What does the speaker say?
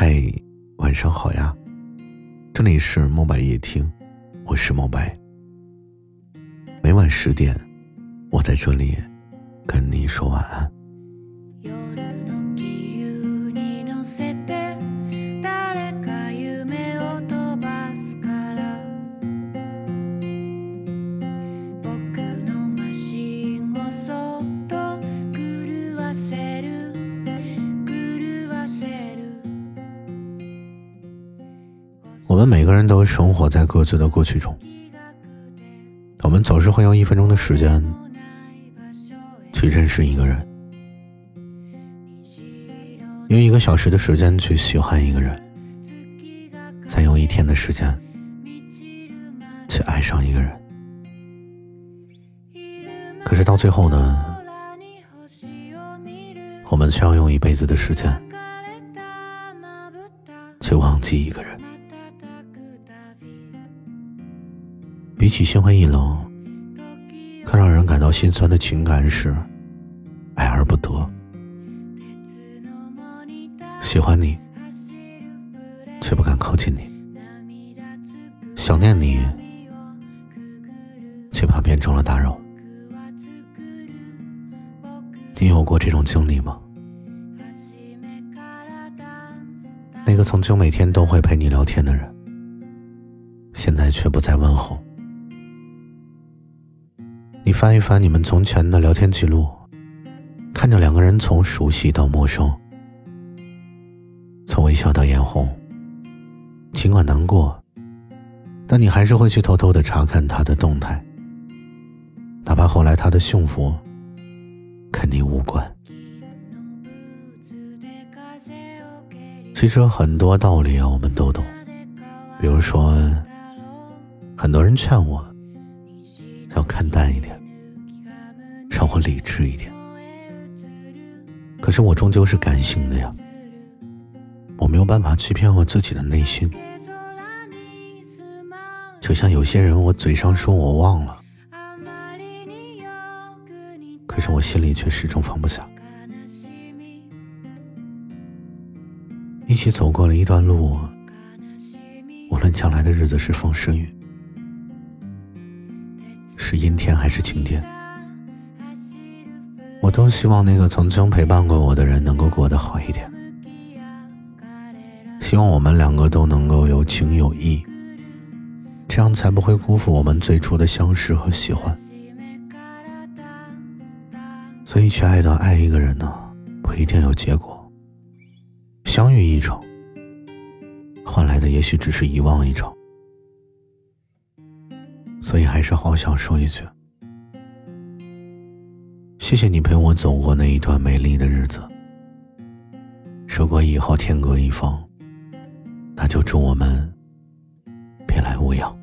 嗨，晚上好呀！这里是墨白夜听，我是墨白。每晚十点，我在这里跟你说晚安。我们每个人都生活在各自的过去中，我们总是会用一分钟的时间去认识一个人，用一个小时的时间去喜欢一个人，再用一天的时间去爱上一个人。可是到最后呢，我们却要用一辈子的时间去忘记一个人。比起心灰意冷，更让人感到心酸的情感是爱而不得。喜欢你，却不敢靠近你；想念你，却怕变成了打扰。你有过这种经历吗？那个曾经每天都会陪你聊天的人，现在却不再问候。你翻一翻你们从前的聊天记录，看着两个人从熟悉到陌生，从微笑到眼红。尽管难过，但你还是会去偷偷的查看他的动态，哪怕后来他的幸福跟你无关。其实很多道理啊，我们都懂，比如说，很多人劝我要看淡一点。让我理智一点，可是我终究是感性的呀，我没有办法欺骗我自己的内心。就像有些人，我嘴上说我忘了，可是我心里却始终放不下。一起走过了一段路，无论将来的日子是风是雨，是阴天还是晴天。我都希望那个曾经陪伴过我的人能够过得好一点，希望我们两个都能够有情有义，这样才不会辜负我们最初的相识和喜欢。所以，去爱到爱一个人呢，不一定有结果，相遇一场，换来的也许只是遗忘一场。所以，还是好想说一句。谢谢你陪我走过那一段美丽的日子。如果以后天各一方，那就祝我们别来无恙。